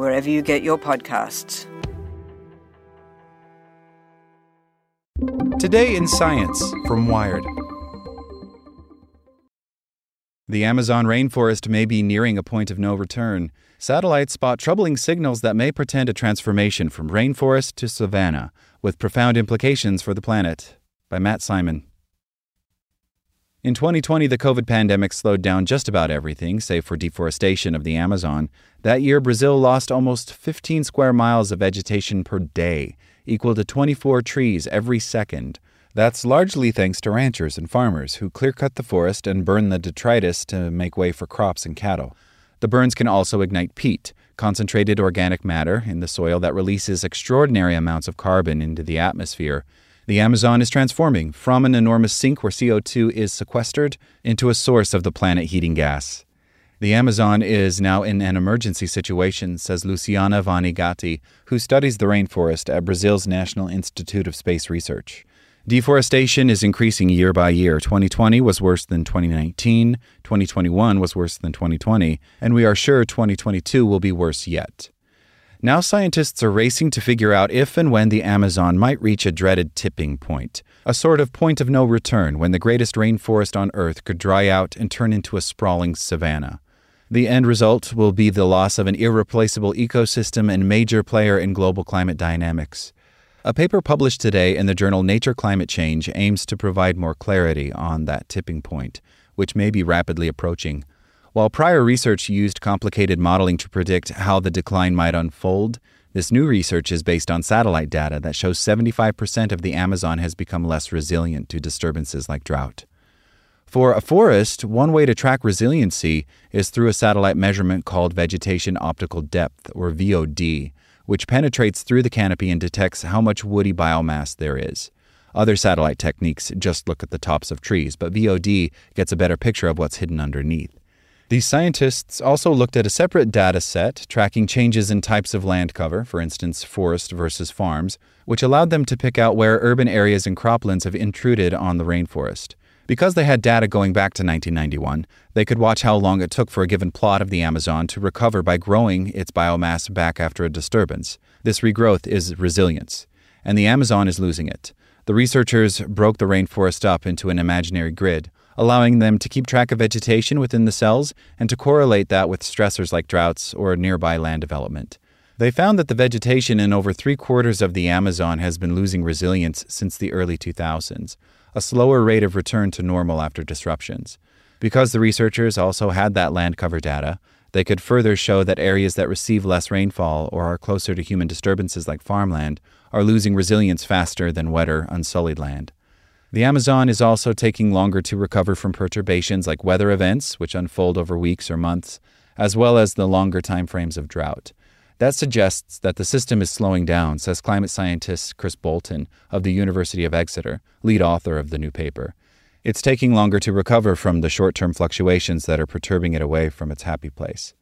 wherever you get your podcasts. Today in Science from Wired. The Amazon rainforest may be nearing a point of no return. Satellites spot troubling signals that may portend a transformation from rainforest to savanna, with profound implications for the planet. By Matt Simon. In 2020, the COVID pandemic slowed down just about everything, save for deforestation of the Amazon. That year, Brazil lost almost 15 square miles of vegetation per day, equal to 24 trees every second. That's largely thanks to ranchers and farmers who clear cut the forest and burn the detritus to make way for crops and cattle. The burns can also ignite peat, concentrated organic matter in the soil that releases extraordinary amounts of carbon into the atmosphere. The Amazon is transforming from an enormous sink where CO2 is sequestered into a source of the planet heating gas. The Amazon is now in an emergency situation, says Luciana Vanni Gatti, who studies the rainforest at Brazil's National Institute of Space Research. Deforestation is increasing year by year. 2020 was worse than 2019, 2021 was worse than 2020, and we are sure 2022 will be worse yet. Now, scientists are racing to figure out if and when the Amazon might reach a dreaded tipping point, a sort of point of no return when the greatest rainforest on Earth could dry out and turn into a sprawling savanna. The end result will be the loss of an irreplaceable ecosystem and major player in global climate dynamics. A paper published today in the journal Nature Climate Change aims to provide more clarity on that tipping point, which may be rapidly approaching. While prior research used complicated modeling to predict how the decline might unfold, this new research is based on satellite data that shows 75% of the Amazon has become less resilient to disturbances like drought. For a forest, one way to track resiliency is through a satellite measurement called vegetation optical depth, or VOD, which penetrates through the canopy and detects how much woody biomass there is. Other satellite techniques just look at the tops of trees, but VOD gets a better picture of what's hidden underneath. These scientists also looked at a separate data set tracking changes in types of land cover, for instance, forest versus farms, which allowed them to pick out where urban areas and croplands have intruded on the rainforest. Because they had data going back to 1991, they could watch how long it took for a given plot of the Amazon to recover by growing its biomass back after a disturbance. This regrowth is resilience, and the Amazon is losing it. The researchers broke the rainforest up into an imaginary grid, allowing them to keep track of vegetation within the cells and to correlate that with stressors like droughts or nearby land development. They found that the vegetation in over three quarters of the Amazon has been losing resilience since the early 2000s, a slower rate of return to normal after disruptions. Because the researchers also had that land cover data, they could further show that areas that receive less rainfall or are closer to human disturbances like farmland are losing resilience faster than wetter, unsullied land. The Amazon is also taking longer to recover from perturbations like weather events, which unfold over weeks or months, as well as the longer time frames of drought. That suggests that the system is slowing down, says climate scientist Chris Boulton of the University of Exeter, lead author of the new paper. It's taking longer to recover from the short term fluctuations that are perturbing it away from its happy place.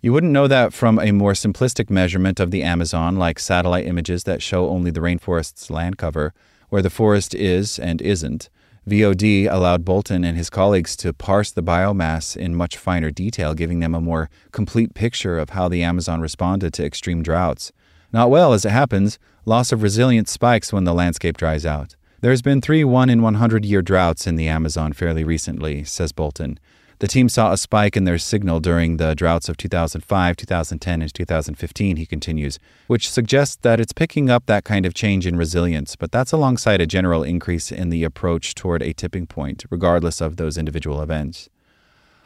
You wouldn't know that from a more simplistic measurement of the Amazon, like satellite images that show only the rainforest's land cover, where the forest is and isn't, VOD allowed Boulton and his colleagues to parse the biomass in much finer detail, giving them a more complete picture of how the Amazon responded to extreme droughts. Not well, as it happens, Loss of resilience spikes when the landscape dries out. There's been three 1 in 100 year droughts in the Amazon fairly recently, says Boulton. The team saw a spike in their signal during the droughts of 2005, 2010, and 2015, he continues, which suggests that it's picking up that kind of change in resilience, but that's alongside a general increase in the approach toward a tipping point, regardless of those individual events.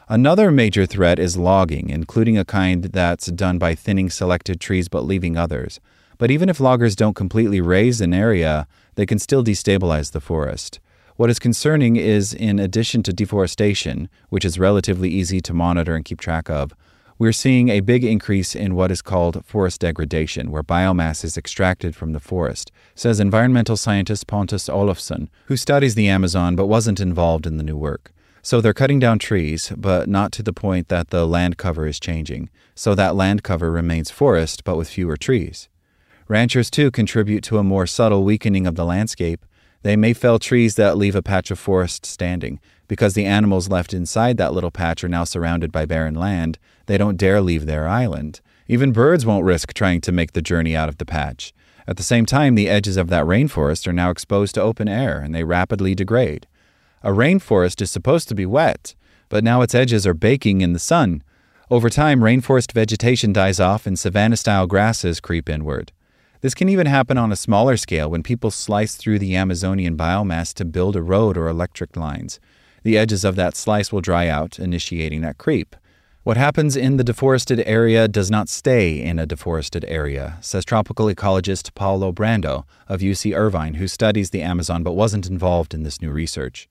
Another major threat is logging, including a kind that's done by thinning selected trees but leaving others. But even if loggers don't completely raze an area, they can still destabilize the forest. What is concerning is, in addition to deforestation, which is relatively easy to monitor and keep track of, we're seeing a big increase in what is called forest degradation, where biomass is extracted from the forest, says environmental scientist Pontus Olofsson, who studies the Amazon but wasn't involved in the new work. So they're cutting down trees, but not to the point that the land cover is changing. So that land cover remains forest, but with fewer trees. Ranchers, too, contribute to a more subtle weakening of the landscape they may fell trees that leave a patch of forest standing. Because the animals left inside that little patch are now surrounded by barren land, they don't dare leave their island. Even birds won't risk trying to make the journey out of the patch. At the same time, the edges of that rainforest are now exposed to open air and they rapidly degrade. A rainforest is supposed to be wet, but now its edges are baking in the sun. Over time, rainforest vegetation dies off and savanna style grasses creep inward. This can even happen on a smaller scale when people slice through the Amazonian biomass to build a road or electric lines. The edges of that slice will dry out, initiating that creep. What happens in the deforested area does not stay in a deforested area, says tropical ecologist Paulo Brando of UC Irvine, who studies the Amazon but wasn't involved in this new research.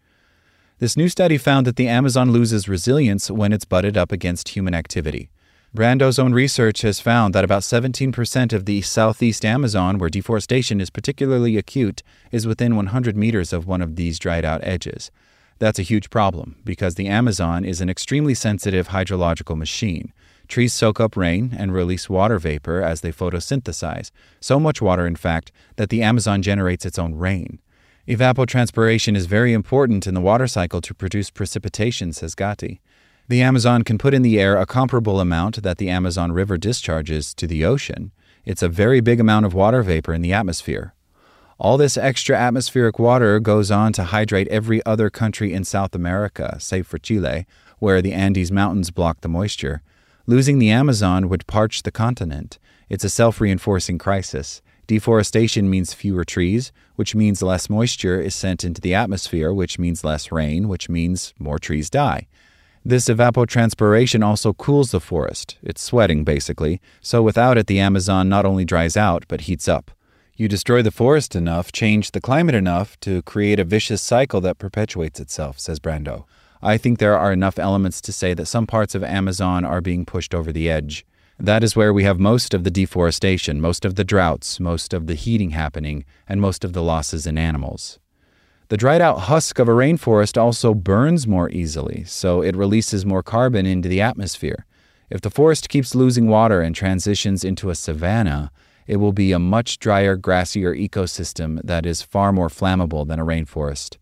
This new study found that the Amazon loses resilience when it's butted up against human activity. Brando's own research has found that about 17% of the southeast Amazon, where deforestation is particularly acute, is within 100 meters of one of these dried out edges. That's a huge problem because the Amazon is an extremely sensitive hydrological machine. Trees soak up rain and release water vapor as they photosynthesize, so much water, in fact, that the Amazon generates its own rain. Evapotranspiration is very important in the water cycle to produce precipitation, says Gatti. The Amazon can put in the air a comparable amount that the Amazon River discharges to the ocean. It's a very big amount of water vapor in the atmosphere. All this extra atmospheric water goes on to hydrate every other country in South America, save for Chile, where the Andes Mountains block the moisture. Losing the Amazon would parch the continent. It's a self reinforcing crisis. Deforestation means fewer trees, which means less moisture is sent into the atmosphere, which means less rain, which means more trees die. This evapotranspiration also cools the forest. It's sweating, basically, so without it, the Amazon not only dries out, but heats up. You destroy the forest enough, change the climate enough to create a vicious cycle that perpetuates itself, says Brando. I think there are enough elements to say that some parts of Amazon are being pushed over the edge. That is where we have most of the deforestation, most of the droughts, most of the heating happening, and most of the losses in animals. The dried out husk of a rainforest also burns more easily, so it releases more carbon into the atmosphere. If the forest keeps losing water and transitions into a savanna, it will be a much drier, grassier ecosystem that is far more flammable than a rainforest.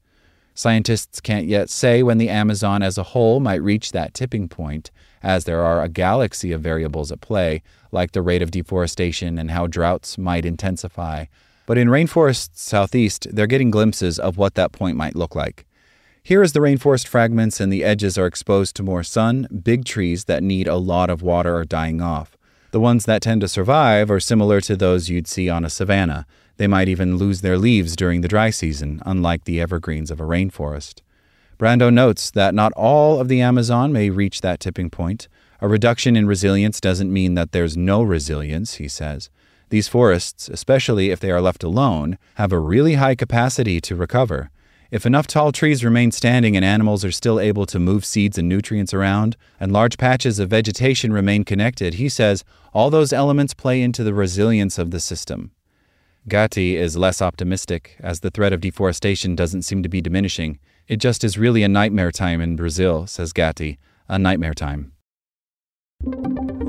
Scientists can't yet say when the Amazon as a whole might reach that tipping point, as there are a galaxy of variables at play, like the rate of deforestation and how droughts might intensify, but in rainforests southeast, they're getting glimpses of what that point might look like. Here, as the rainforest fragments and the edges are exposed to more sun, big trees that need a lot of water are dying off. The ones that tend to survive are similar to those you'd see on a savanna. They might even lose their leaves during the dry season, unlike the evergreens of a rainforest. Brando notes that not all of the Amazon may reach that tipping point. A reduction in resilience doesn't mean that there's no resilience, he says. These forests, especially if they are left alone, have a really high capacity to recover. If enough tall trees remain standing and animals are still able to move seeds and nutrients around, and large patches of vegetation remain connected, he says all those elements play into the resilience of the system. Gatti is less optimistic, as the threat of deforestation doesn't seem to be diminishing. It just is really a nightmare time in Brazil, says Gatti. A nightmare time.